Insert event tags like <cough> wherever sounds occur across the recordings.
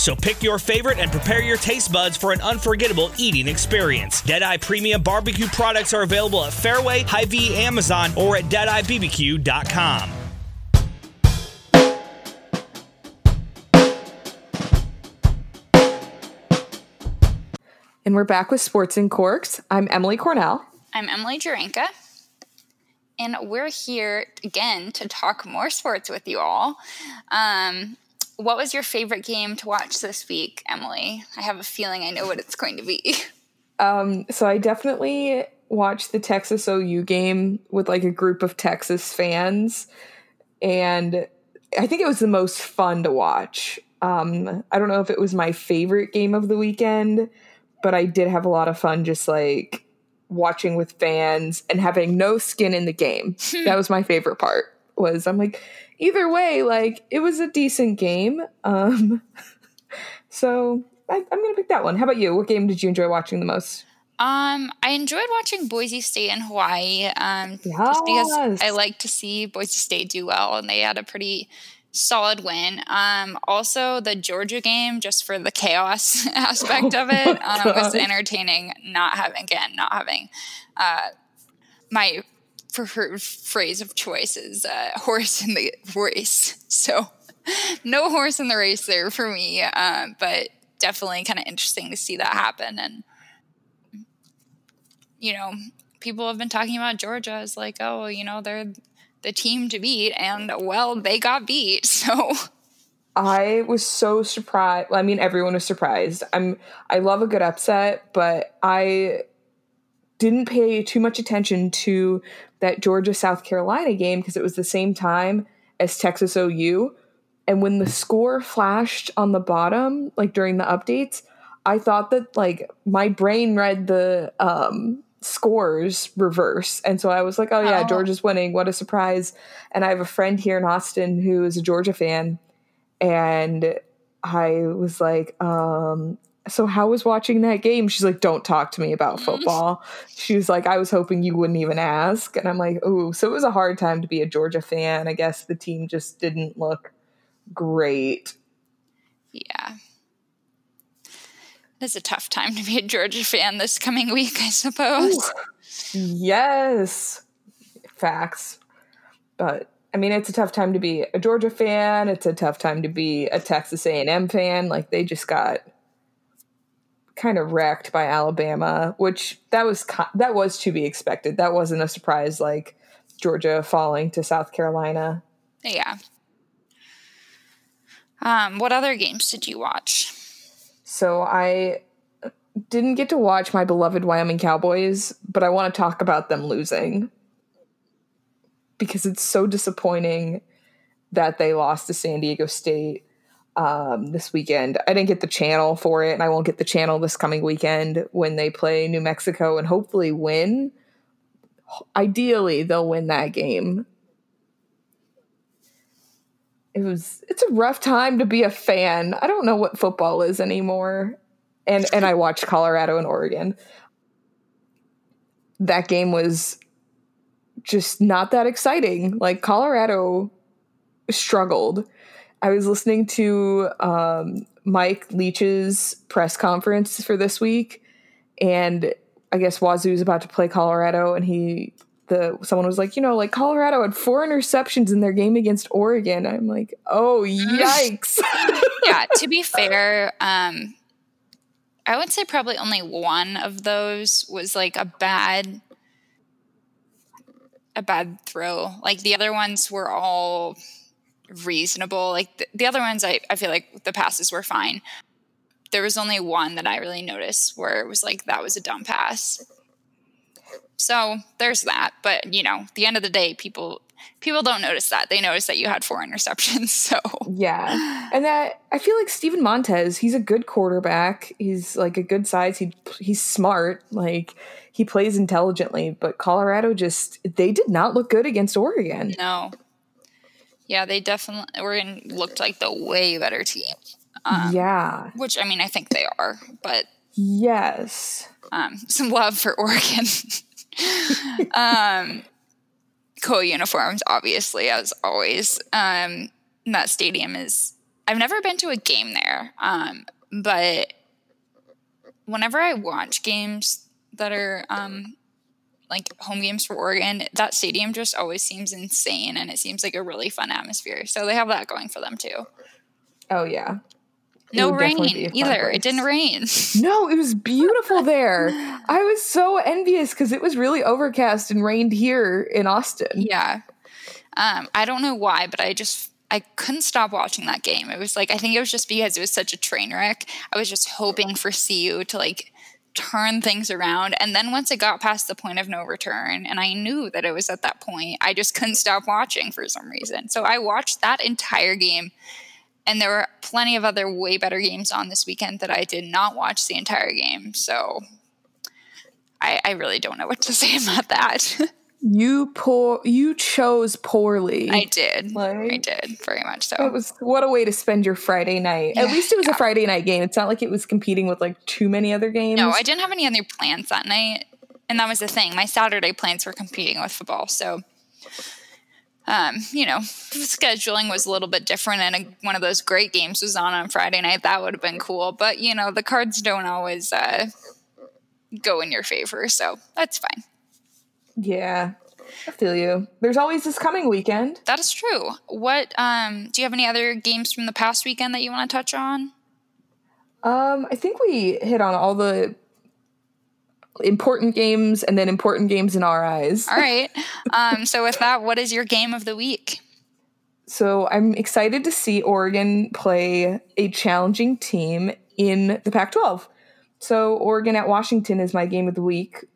So pick your favorite and prepare your taste buds for an unforgettable eating experience. Deadeye Premium Barbecue products are available at Fairway, Hy-Vee, Amazon, or at DeadeyeBBQ.com. And we're back with Sports and Corks. I'm Emily Cornell. I'm Emily Juranka. And we're here again to talk more sports with you all. Um, what was your favorite game to watch this week, Emily? I have a feeling I know what it's going to be. <laughs> Um, so I definitely watched the Texas OU game with like a group of Texas fans, and I think it was the most fun to watch. Um, I don't know if it was my favorite game of the weekend, but I did have a lot of fun just like watching with fans and having no skin in the game. <laughs> that was my favorite part. Was I'm like, either way, like it was a decent game. Um, <laughs> so I, am gonna pick that one. How about you? What game did you enjoy watching the most? Um, I enjoyed watching Boise State and Hawaii. Um, yes. just because I like to see Boise State do well, and they had a pretty solid win. Um, also the Georgia game, just for the chaos <laughs> aspect of it, um, was entertaining. Not having again, not having uh, my preferred phrase of choice is uh, horse in the race. <laughs> So no horse in the race there for me, uh, but definitely kind of interesting to see that happen. And you know, people have been talking about Georgia as like, oh, you know, they're the team to beat, and well, they got beat. <laughs> So. I was so surprised. I mean, everyone was surprised. I'm I love a good upset, but I didn't pay too much attention to that Georgia South Carolina game because it was the same time as Texas OU. And when the score flashed on the bottom, like during the updates, I thought that like my brain read the um, scores reverse. And so I was like, oh yeah, oh. Georgia's winning. What a surprise. And I have a friend here in Austin who is a Georgia fan. And I was like, um, so how was watching that game? She's like, don't talk to me about mm-hmm. football. she was like, I was hoping you wouldn't even ask. And I'm like, oh, so it was a hard time to be a Georgia fan. I guess the team just didn't look great. Yeah. It's a tough time to be a Georgia fan this coming week, I suppose. Ooh. Yes. Facts. But I mean, it's a tough time to be a Georgia fan. It's a tough time to be a Texas A&M fan. Like they just got kind of wrecked by Alabama, which that was that was to be expected. That wasn't a surprise like Georgia falling to South Carolina. Yeah. Um, what other games did you watch? So I didn't get to watch my beloved Wyoming Cowboys, but I want to talk about them losing because it's so disappointing that they lost to San Diego State um, this weekend. I didn't get the channel for it, and I won't get the channel this coming weekend when they play New Mexico and hopefully win. Ideally, they'll win that game. It was it's a rough time to be a fan. I don't know what football is anymore. And and I watched Colorado and Oregon. That game was just not that exciting. Like Colorado struggled I was listening to um, Mike Leach's press conference for this week, and I guess Wazoo's about to play Colorado, and he the someone was like, you know, like Colorado had four interceptions in their game against Oregon. I'm like, oh yikes. <laughs> yeah, to be <laughs> fair, um, I would say probably only one of those was like a bad a bad throw. Like the other ones were all reasonable. Like the, the other ones, I, I feel like the passes were fine. There was only one that I really noticed where it was like, that was a dumb pass. So there's that. But, you know, the end of the day, people, people don't notice that. They notice that you had four interceptions. <laughs> So yeah, and that I feel like Steven Montez. He's a good quarterback. He's like a good size. He he's smart. Like he plays intelligently. But Colorado just they did not look good against Oregon. No. Yeah, they definitely Oregon looked like the way better team. Um, yeah, which I mean I think they are, but yes, um, <laughs> some love for Oregon. <laughs> um, cool uniforms, obviously, as always. Um, that stadium is. I've never been to a game there, um, but whenever I watch games that are um, like home games for Oregon, that stadium just always seems insane, and it seems like a really fun atmosphere. So they have that going for them too. Oh yeah, no rain either. Place. It didn't rain. <laughs> No, it was beautiful there. I was so envious because it was really overcast and rained here in Austin. Yeah. Um, I don't know why, but I just I couldn't stop watching that game. It was like I think it was just because it was such a train wreck. I was just hoping for CU to like turn things around. And then once it got past the point of no return, and I knew that it was at that point, I just couldn't stop watching for some reason. So I watched that entire game and there were plenty of other way better games on this weekend that I did not watch the entire game. So I, I really don't know what to say <laughs> about that. <laughs> you poor you chose poorly. I did. Like, I did very much so. It was what a way to spend your Friday night. Yeah, At least it was yeah. a Friday night game. It's not like it was competing with like too many other games. No, I didn't have any other plans that night. And that was the thing. My Saturday plans were competing with football. So um, you know, scheduling was a little bit different, and a, one of those great games was on on Friday night. That would have been cool, but you know, the cards don't always uh, go in your favor, so that's fine. Yeah, I feel you. There's always this coming weekend. That is true. What um, do you have any other games from the past weekend that you want to touch on? Um, I think we hit on all the important games and then important games in our eyes. All right. Um, so, with that, what is your game of the week? So, I'm excited to see Oregon play a challenging team in the Pac 12. So, Oregon at Washington is my game of the week.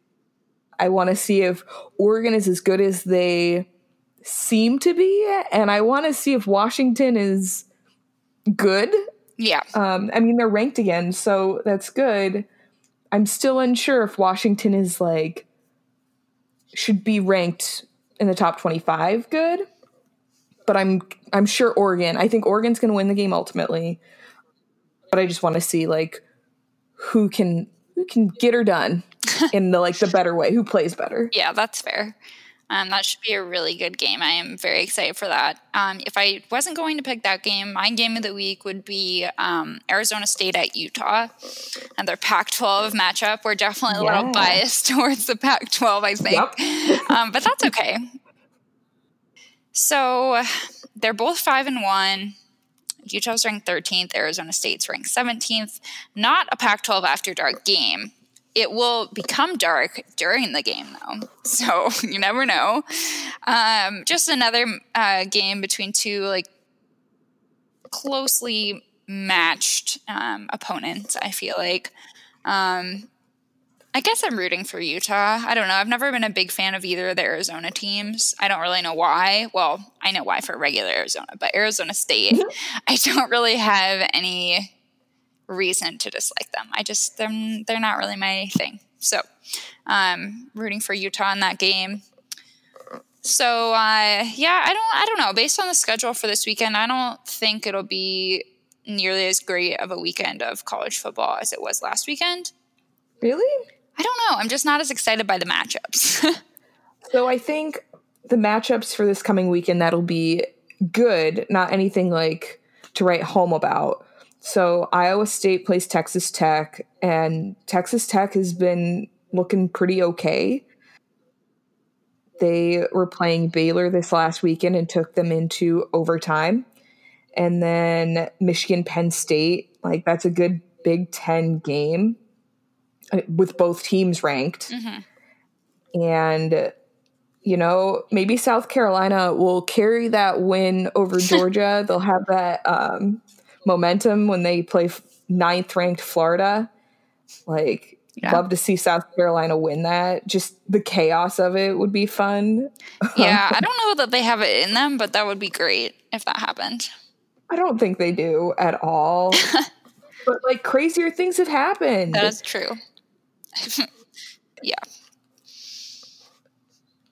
I want to see if Oregon is as good as they seem to be, and I want to see if Washington is good. Yeah. Um, I mean, they're ranked again, so that's good. I'm still unsure if Washington is like should be ranked in the top 25 good. But I'm I'm sure Oregon. I think Oregon's going to win the game ultimately. But I just want to see like who can who can get her done <laughs> in the like the better way, who plays better. Yeah, that's fair. Um, that should be a really good game. I am very excited for that. Um, if I wasn't going to pick that game, my game of the week would be um, Arizona State at Utah and their Pac 12 matchup. We're definitely a yeah. little biased <laughs> towards the Pac 12, I think. Yep. <laughs> Um, but that's okay. So they're both 5 and 1. Utah's ranked 13th, Arizona State's ranked 17th. Not a Pac 12 after dark game, it will become dark during the game, though. <laughs> So you never know. Um, just another uh, game between two like closely matched um, opponents. I feel like. Um, I guess I'm rooting for Utah. I don't know. I've never been a big fan of either of the Arizona teams. I don't really know why. Well, I know why for regular Arizona, but Arizona State, mm-hmm. I don't really have any reason to dislike them. I just they're they're not really my thing. So, um, rooting for Utah in that game. So uh, yeah, I don't I don't know. Based on the schedule for this weekend, I don't think it'll be nearly as great of a weekend of college football as it was last weekend. Really? I don't know. I'm just not as excited by the matchups. <laughs> so I think the matchups for this coming weekend that'll be good, not anything like to write home about. So Iowa State plays Texas Tech, and Texas Tech has been looking pretty okay. They were playing Baylor this last weekend and took them into overtime. And then Michigan Penn State, like that's a good Big Ten game uh, with both teams ranked. Mm-hmm. And, you know, maybe South Carolina will carry that win over <laughs> Georgia. They'll have that um, momentum when they play ninth ranked Florida. Like Yeah. Love to see South Carolina win that. Just the chaos of it would be fun. <laughs> Yeah, I don't know that they have it in them, but that would be great if that happened. I don't think they do at all. <laughs> but like crazier things have happened. That is true. <laughs> yeah.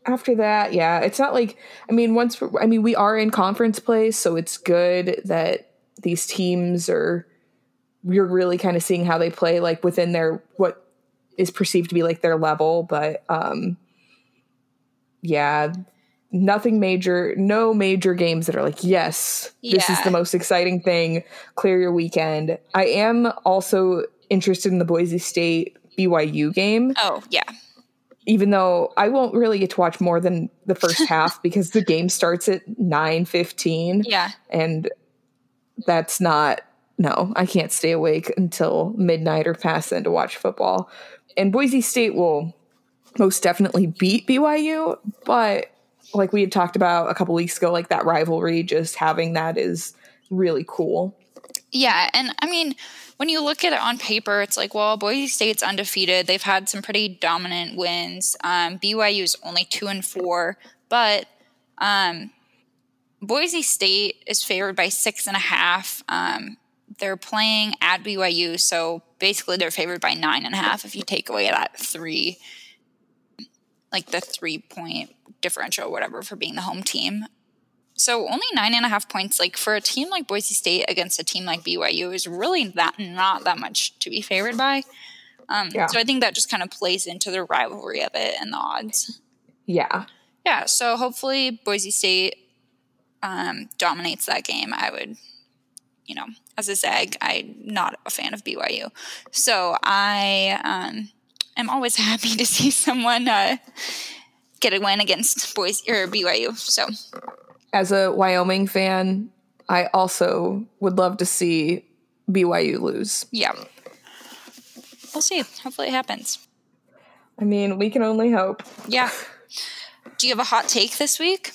After that, yeah, it's not like I mean once I mean we are in conference play, so it's good that these teams or you're really kind of seeing how they play like within their what is perceived to be like their level, but um yeah, nothing major, no major games that are like, yes, yeah. this is the most exciting thing. Clear your weekend. I am also interested in the Boise State BYU game. Oh, yeah. Even though I won't really get to watch more than the first <laughs> half because the game starts at 9:15. Yeah. And that's not no, I can't stay awake until midnight or past then to watch football. And Boise State will most definitely beat BYU, but like we had talked about a couple weeks ago, like that rivalry, just having that is really cool. Yeah, and I mean, when you look at it on paper, it's like, well, Boise State's undefeated. They've had some pretty dominant wins. Um, BYU is only two and four, but um, Boise State is favored by six and a half. Um, they're playing at BYU, so basically they're favored by nine and a half if you take away that three, like the three point differential, whatever, for being the home team. So only nine and a half points, like for a team like Boise State against a team like BYU, is really that not that much to be favored by. Um, yeah. So I think that just kind of plays into the rivalry of it and the odds. Yeah. Yeah. So hopefully Boise State um, dominates that game. I would, you know, as a Zag, I'm not a fan of BYU. So I um, am always <laughs> happy to see someone uh, get a win against Boise or BYU. So, as a Wyoming fan, I also would love to see BYU lose. Yeah. We'll see. Hopefully it happens. I mean, we can only hope. Yeah. Do you have a hot take this week?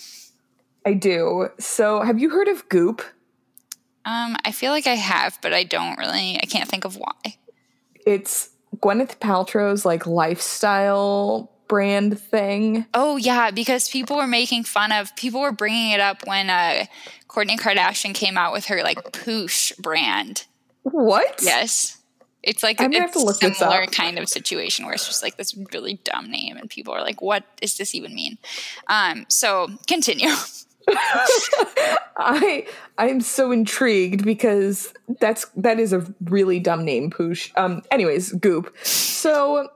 I do. So, have you heard of Goop? Um, I feel like I have, but I don't really. I can't think of why. It's Gwyneth Paltrow's like lifestyle brand thing. Oh yeah, because people were making fun of people were bringing it up when uh Kourtney Kardashian came out with her like Poosh brand. What? Yes. It's like I'm a similar kind of situation where it's just like this really dumb name, and people are like, "What does this even mean?" Um, so continue. <laughs> <laughs> I I'm so intrigued because that's that is a really dumb name, Poosh. Um, anyways, Goop. So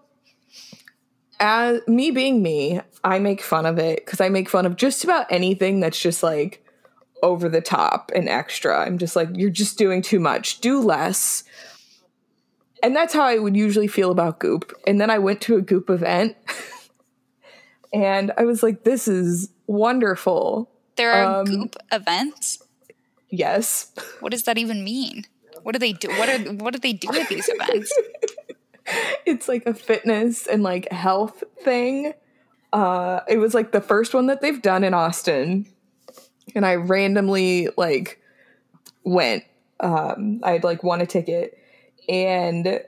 as me being me, I make fun of it because I make fun of just about anything that's just like over the top and extra. I'm just like, you're just doing too much. Do less. And that's how I would usually feel about Goop. And then I went to a Goop event <laughs> and I was like, this is wonderful. There are um, Goop events? Yes. What does that even mean? What do they do? What are what do they do at these events? <laughs> it's like a fitness and like health thing. Uh, it was like the first one that they've done in Austin, and I randomly like went. Um, I had like won a ticket, and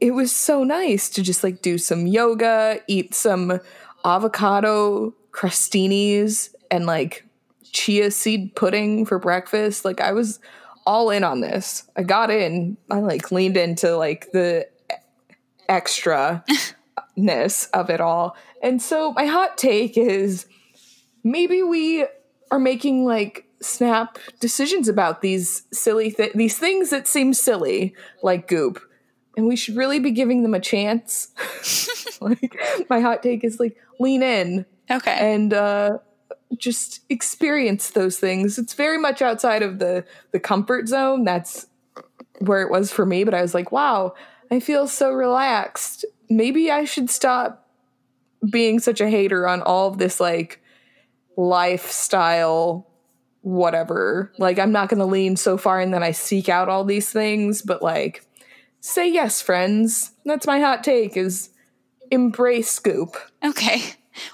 it was so nice to just like do some yoga, eat some avocado crostinis, and like chia seed pudding for breakfast. Like I was all in on this. I got in. I like leaned into like the extra <laughs> ness of it all. And so my hot take is maybe we are making like snap decisions about these silly th- these things that seem silly like goop and we should really be giving them a chance <laughs> <laughs> like my hot take is like lean in okay and uh just experience those things. It's very much outside of the the comfort zone. That's where it was for me, but I was like, wow, I feel so relaxed. Maybe I should stop being such a hater on all of this like lifestyle whatever. Like I'm not going to lean so far and then I seek out all these things, but like say yes, friends. That's my hot take is embrace scoop. Okay.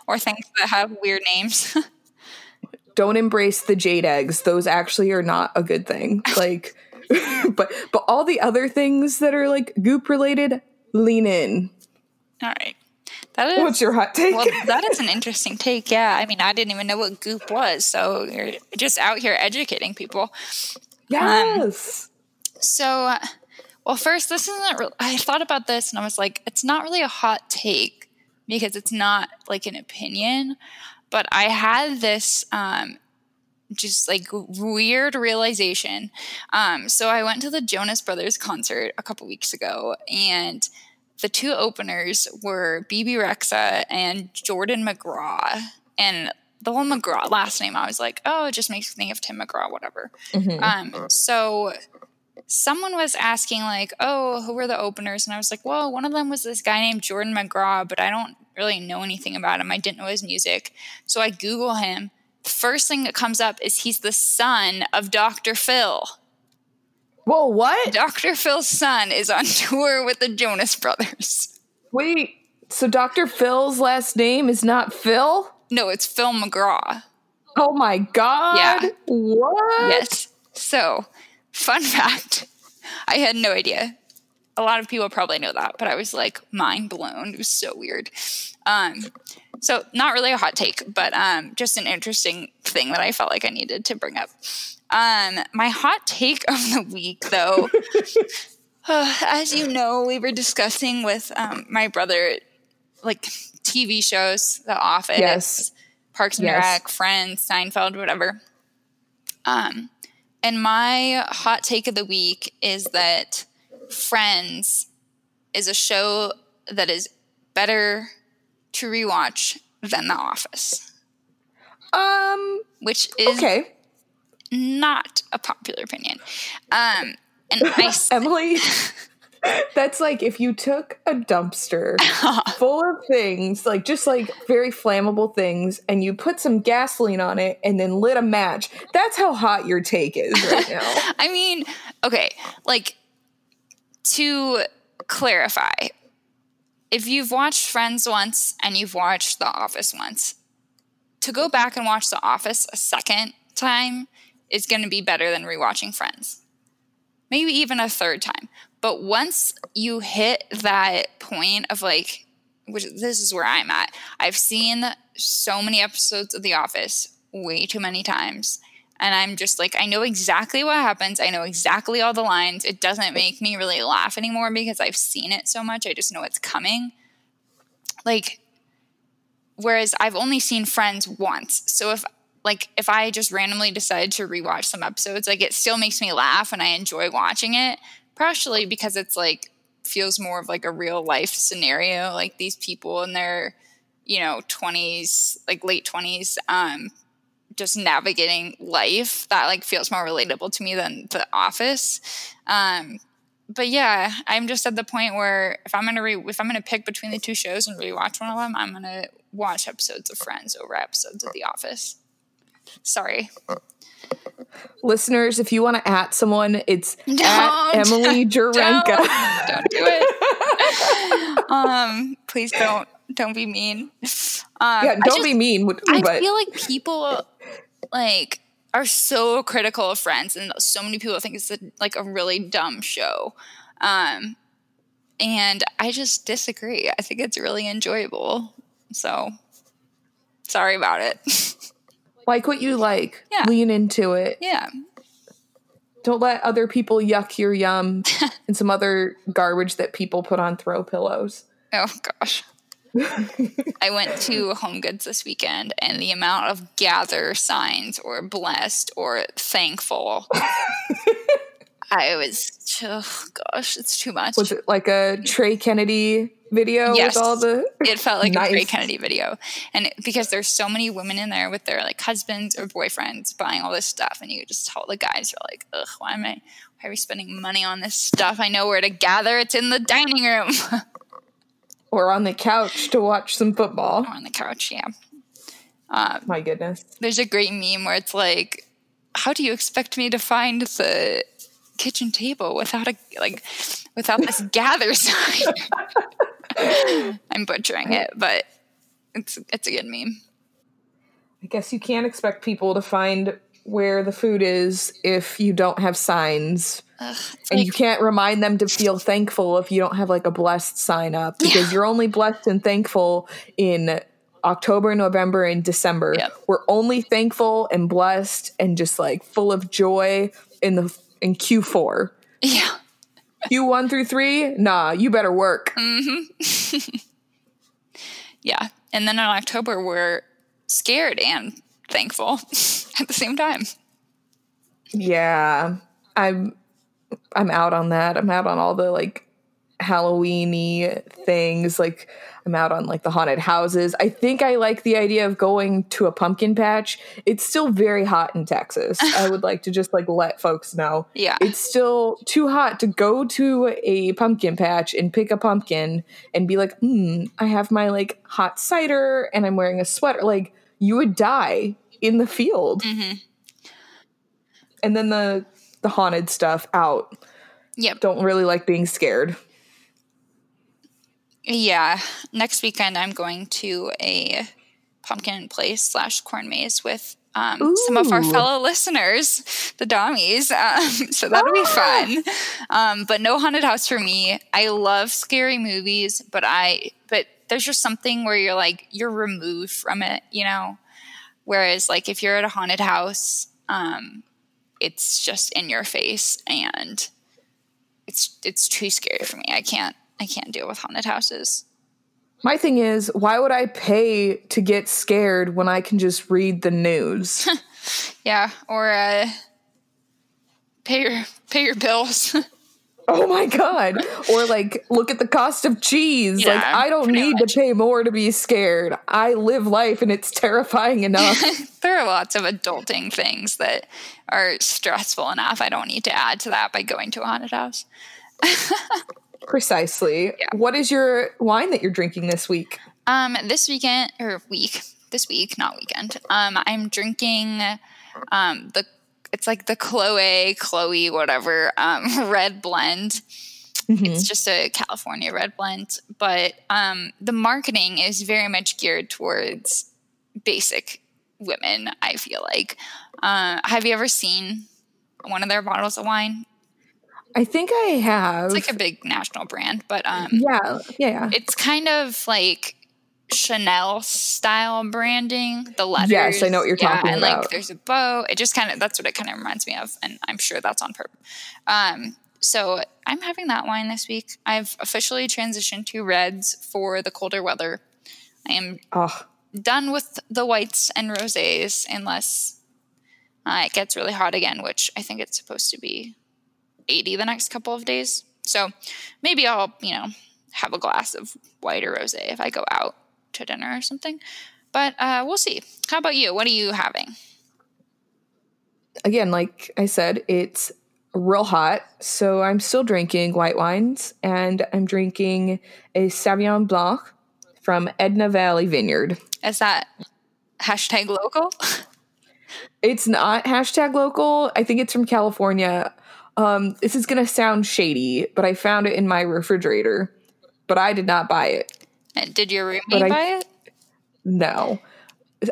Or things that have weird names. <laughs> don't embrace the jade eggs. Those actually are not a good thing. <laughs> Like <laughs> but but all the other things that are like goop related, lean in. All right. That is, What's your hot take? well, <laughs> that is an interesting take. Yeah. I mean, I didn't even know what goop was. So you're just out here educating people. yes. Um, so, well, first, this isn't, re- I thought about this and I was like, it's not really a hot take because it's not like an opinion. But I had this um, just like weird realization. Um, so I went to the Jonas Brothers concert a couple weeks ago, and the two openers were Bebe Rexha and Jordan McGraw. And the whole McGraw last name, I was like, oh, it just makes me think of Tim McGraw, whatever. Mm-hmm. Um, so someone was asking like, "Oh, who were the openers?" And I was like, "Well, one of them was this guy named Jordan McGraw, but I don't really know anything about him. I didn't know his music." So I Google him. The first thing that comes up is he's the son of Dr. Phil. Whoa, what? Dr. Phil's son is on <laughs> tour with the Jonas Brothers. Wait, so Dr. Phil's last name is not Phil? No, it's Phil McGraw. Oh my god. Yeah. What? Yes. So Fun <laughs> fact I had no idea. A lot of people probably know that, but I was like mind blown. It was so weird. Um, so, not really a hot take, but um, just an interesting thing that I felt like I needed to bring up. Um, my hot take <laughs> of the week, though, <laughs> uh, as you know, we were discussing with um, my brother, like TV shows, The Office, yes. Parks and yes. Rec, Friends, Seinfeld, whatever. Um, and my hot take of the week is that Friends is a show that is better to rewatch than The Office. Um, which is okay. not a popular opinion. Um, and <laughs> I, Emily, <laughs> That's like if you took a dumpster <laughs> full of things, like just like very flammable things, and you put some gasoline on it and then lit a match. That's how hot your take is right now. I mean, okay, like to clarify, if you've watched Friends once and you've watched The Office once, to go back and watch The Office a second time is going to be better than rewatching Friends. Maybe even a third time. But once you hit that point of like, which this is where I'm at, I've seen so many episodes of The Office way too many times. And I'm just like, I know exactly what happens. I know exactly all the lines. It doesn't make me really laugh anymore because I've seen it so much. I just know it's coming. Like, whereas I've only seen Friends once. So if like if I just randomly decide to rewatch some episodes, like it still makes me laugh and I enjoy watching it partially because it's like feels more of like a real life scenario like these people in their you know 20s like late 20s um just navigating life that like feels more relatable to me than the office um but yeah i'm just at the point where if i'm gonna re- if i'm gonna pick between the two shows and rewatch one of them i'm gonna watch episodes of friends over episodes of the office sorry Listeners, if you want to at someone, it's <laughs> don't, at Emily Jarenka. <laughs> Don't, don't, do it. <laughs> um, please don't don't be mean. Um, yeah, don't just, be mean. But I feel like people like are so critical of Friends, and so many people think it's a, like a really dumb show. Um, and I just disagree. I think it's really enjoyable. So sorry about it. <laughs> Like what you like. Yeah. Lean into it. Yeah. Don't let other people yuck your yum <laughs> and some other garbage that people put on throw pillows. Oh gosh. I went to Home Goods this weekend, and the amount of gather signs or blessed or thankful, <laughs> I was, oh gosh, it's too much. Was it like a Trey Kennedy video yes. with all the it felt like nice. a Trey Kennedy video and it, because there's so many women in there with their like husbands or boyfriends buying all this stuff and you just tell the guys you're like ugh why am I why are we spending money on this stuff I know where to gather it's in the dining room <laughs> or on the couch to watch some football or on the couch yeah um, my goodness there's a great meme where it's like how do you expect me to find the kitchen table without a like without this <laughs> gather sign <laughs> I'm butchering it, but it's it's a good meme. I guess you can't expect people to find where the food is if you don't have signs. Ugh, and like, you can't remind them to feel thankful if you don't have like a blessed sign up because yeah. you're only blessed and thankful in October, November, and December. Yep. We're only thankful and blessed and just like full of joy in the in Q4. Yeah. Q1 through 3, nah, you better work. Mm-hmm. <laughs> yeah. And then in October, we're scared and thankful <laughs> at the same time. Yeah. I'm I'm out on that. I'm out on all the like Halloweeny things. Like I'm out on like the haunted houses. I think I like the idea of going to a pumpkin patch. It's still very hot in Texas. <laughs> I would like to just like let folks know. Yeah. It's still too hot to go to a pumpkin patch and pick a pumpkin and be like, hmm, I have my like hot cider and I'm wearing a sweater. Like you would die in the field. Mm-hmm. And then the the haunted stuff out. Yep. Don't really like being scared. Yeah. Next weekend, I'm going to a pumpkin place slash corn maze with um, some of our fellow listeners, the Dommies. Um, <laughs> so that'll be ah. fun. Um, but no haunted house for me. I love scary movies, but I but there's just something where you're like you're removed from it, you know. Whereas like if you're at a haunted house, um, it's just in your face and it's it's too scary for me. I can't I can't deal with haunted houses. My thing is, why would I pay to get scared when I can just read the news? <laughs> yeah, or uh, pay your pay your bills. <laughs> oh my god! Or like look at the cost of cheese. Yeah, like I don't need much. to pay more to be scared. I live life and it's terrifying enough. <laughs> there are lots of adulting things that are stressful enough. I don't need to add to that by going to a haunted house. <laughs> Precisely. Yeah. What is your wine that you're drinking this week? Um, this weekend or week, this week, not weekend. Um, I'm drinking um the it's like the Chloe, Chloe, whatever, um, <laughs> red blend. Mm-hmm. It's just a California red blend, but um, the marketing is very much geared towards basic women. I feel like. Uh, have you ever seen one of their bottles of wine? I think I have. It's like a big national brand, but um, yeah, yeah, it's kind of like Chanel style branding. The letters, yes, I know what you're yeah, talking and about. And like there's a bow. It just kind of that's what it kind of reminds me of, and I'm sure that's on purpose. Um, so I'm having that wine this week. I've officially transitioned to reds for the colder weather. I am oh. done with the whites and rosés unless uh, it gets really hot again, which I think it's supposed to be 80 the next couple of days. So maybe I'll, you know, have a glass of white or rose if I go out to dinner or something. But uh, we'll see. How about you? What are you having? Again, like I said, it's real hot. So I'm still drinking white wines and I'm drinking a Sauvignon Blanc from Edna Valley Vineyard. Is that hashtag local? <laughs> It's not hashtag local. I think it's from California. Um, this is gonna sound shady, but I found it in my refrigerator, but I did not buy it. Did your roommate I, buy it? No.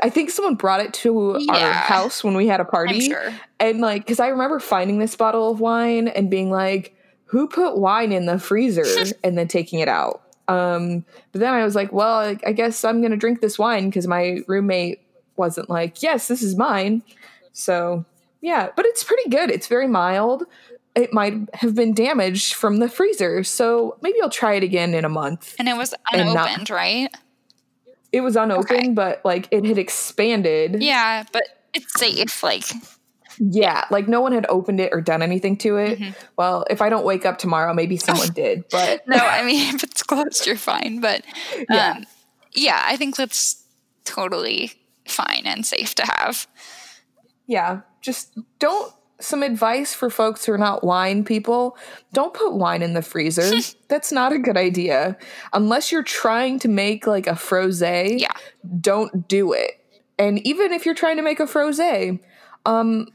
I think someone brought it to yeah, our house when we had a party. Sure. And like, because I remember finding this bottle of wine and being like, who put wine in the freezer <laughs> and then taking it out? Um, but then I was like, well, I, I guess I'm going to drink this wine because my roommate wasn't like, yes, this is mine. So yeah, but it's pretty good. It's very mild it might have been damaged from the freezer. So maybe I'll try it again in a month. And it was unopened, not, right? It was unopened, okay. but like it had expanded. Yeah, but it's safe. Like, yeah, like no one had opened it or done anything to it. Mm-hmm. Well, if I don't wake up tomorrow, maybe someone <laughs> did. But no, I mean, if it's closed, you're fine. But um, yeah, yeah, I think that's totally fine and safe to have. Yeah, just don't some advice for folks who are not wine people. Don't put wine in the freezer. <laughs> That's not a good idea. Unless you're trying to make like a frosé yeah. don't do it. And even if you're trying to make a frosé um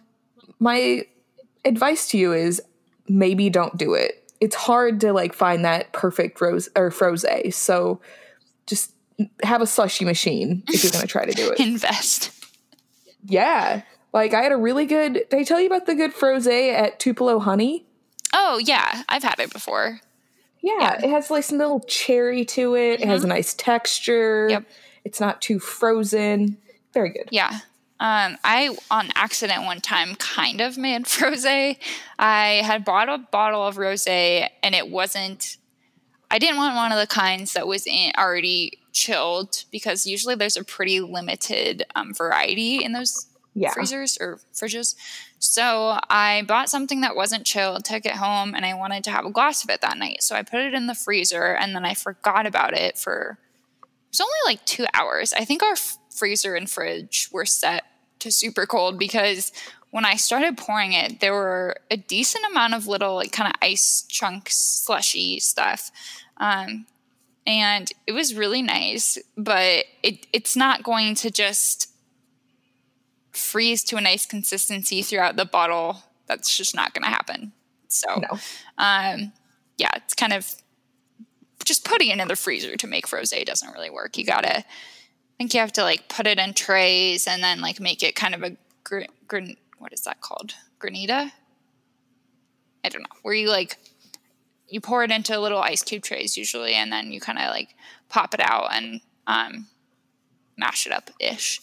my advice to you is maybe don't do it. It's hard to like find that perfect rose or frosé. So just have a slushy machine if you're going to try to do it. <laughs> Invest. Yeah Like I had a really good. Did I tell you about the good frosé at Tupelo Honey? Oh yeah, I've had it before. Yeah, yeah. it has like some little cherry to it. Mm-hmm. It has a mm-hmm. nice texture. Yep. It's not too frozen. Very good. Yeah. Um, I on accident one time kind of made <laughs> frosé. I had bought a bottle of rose and it wasn't. I didn't want one of the kinds that was in, already chilled because usually there's a pretty limited um, variety in those yeah. freezers or fridges. So I bought something that wasn't chilled, took it home, and I wanted to have a glass of it that night. So I put it in the freezer and then I forgot about it for it was only like two hours. I think our f- freezer and fridge were set to super cold because when I started pouring it, there were a decent amount of little like kind of ice chunks, slushy stuff. Um, and it was really nice, but it, it's not going to just freeze to a nice consistency throughout the bottle. That's just not going to happen. So, no. um, yeah, it's kind of just putting it in the freezer to make frosé doesn't really work. You gotta, I think you have to like put it in trays and then like make it kind of a gr- gr- what is that called? Granita? I don't know. Where you like you pour it into little ice cube trays usually, and then you kind of like pop it out and um, mash it up ish.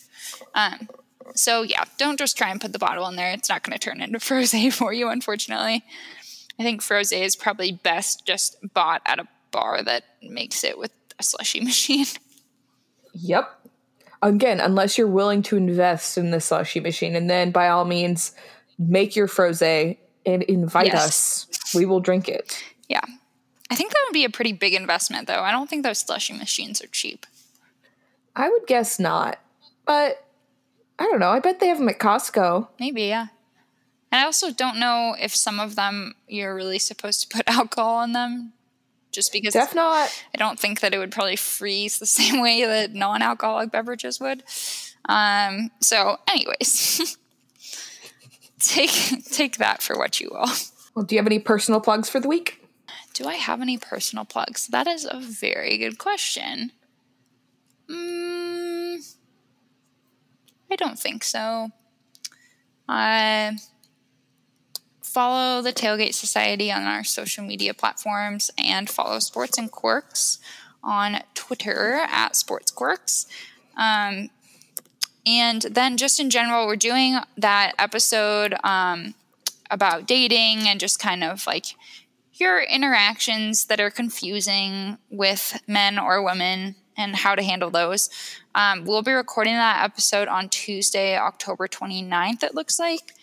Um, so yeah, don't just try and put the bottle in there. It's not going to turn into <laughs> frosé for you, unfortunately. I think frosé is probably best just bought at a bar that makes it with a slushy <laughs> machine. Yep. Again, unless you're willing to invest in the slushy machine, and then by all means, make your frosé and invite yes. us. We will drink it. Yeah. I think that would be a pretty big investment, though. I don't think those slushy machines are cheap. I would guess not. But I don't know. I bet they have them at Costco. Maybe, yeah. And I also don't know if some of them you're really supposed to put <laughs> alcohol in them. Just because Def not. I don't think that it would probably freeze the <laughs> same way that non alcoholic beverages would. Um, so, anyways, <laughs> take take that for what you will. Well, do you have any personal plugs for the week? Do I have any personal plugs? That is a very good question. Mm, I don't think so. I follow the Tailgate Society on our social media platforms and follow Sports and Corks on Twitter at Sports Corks. Um, and then, just in general, we're doing that episode um, about dating and just kind of like your interactions that are confusing with men or women and how to handle those. Um, we'll be recording that episode on Tuesday, October 29th, it looks like.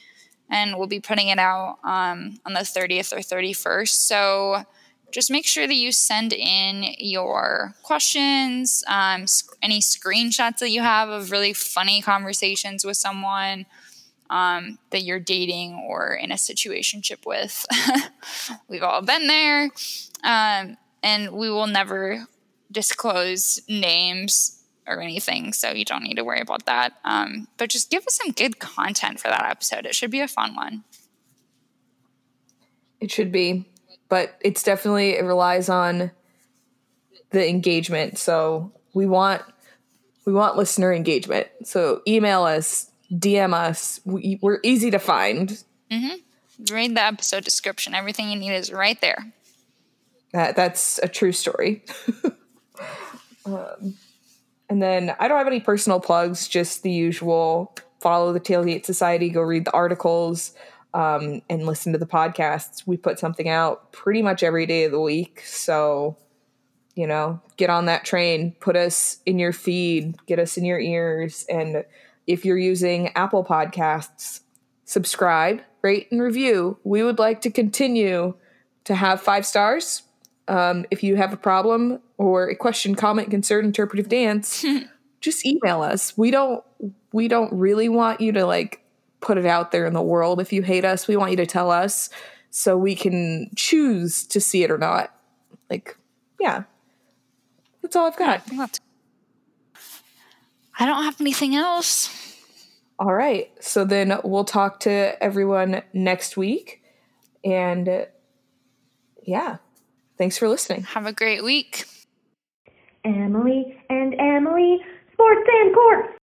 And we'll be putting it out um, on the 30th or 31st. So just make sure that you send in your questions, um, any screenshots that you have of really funny conversations with someone um, that you're dating or in a situationship with. <laughs> We've all been there. Um, and we will never disclose names or anything, so you don't need to worry about that. Um, but just give us some good content for that episode. It should be a fun one. It should be, but it's definitely it relies on the engagement. So we want we want listener engagement. So email us DM us. We, are easy to find. Mm-hmm. Read the episode description. Everything you need is right there. That that's a true story. <laughs> um, and then I don't have any personal plugs. Just the usual. Follow the Tailgate Society. Go read the articles. Um, and listen to the podcasts. We put something out pretty much every day of the week. So, you know, get on that train, put us in your feed, get us in your ears, and if you're using Apple Podcasts, subscribe, rate, and review. We would like to continue to have five stars. Um, if you have a problem or a question, comment, concern, interpretive dance, <laughs> just email us. We don't we don't really want you to like put it out there in the world. If you hate us, we want you to tell us so we can choose to see it or not. Like, yeah. That's all I've got. I don't have anything else. All right. So then we'll talk to everyone next week. And yeah, thanks for listening. Have a great week. Emily and Emily, Sports and Corks.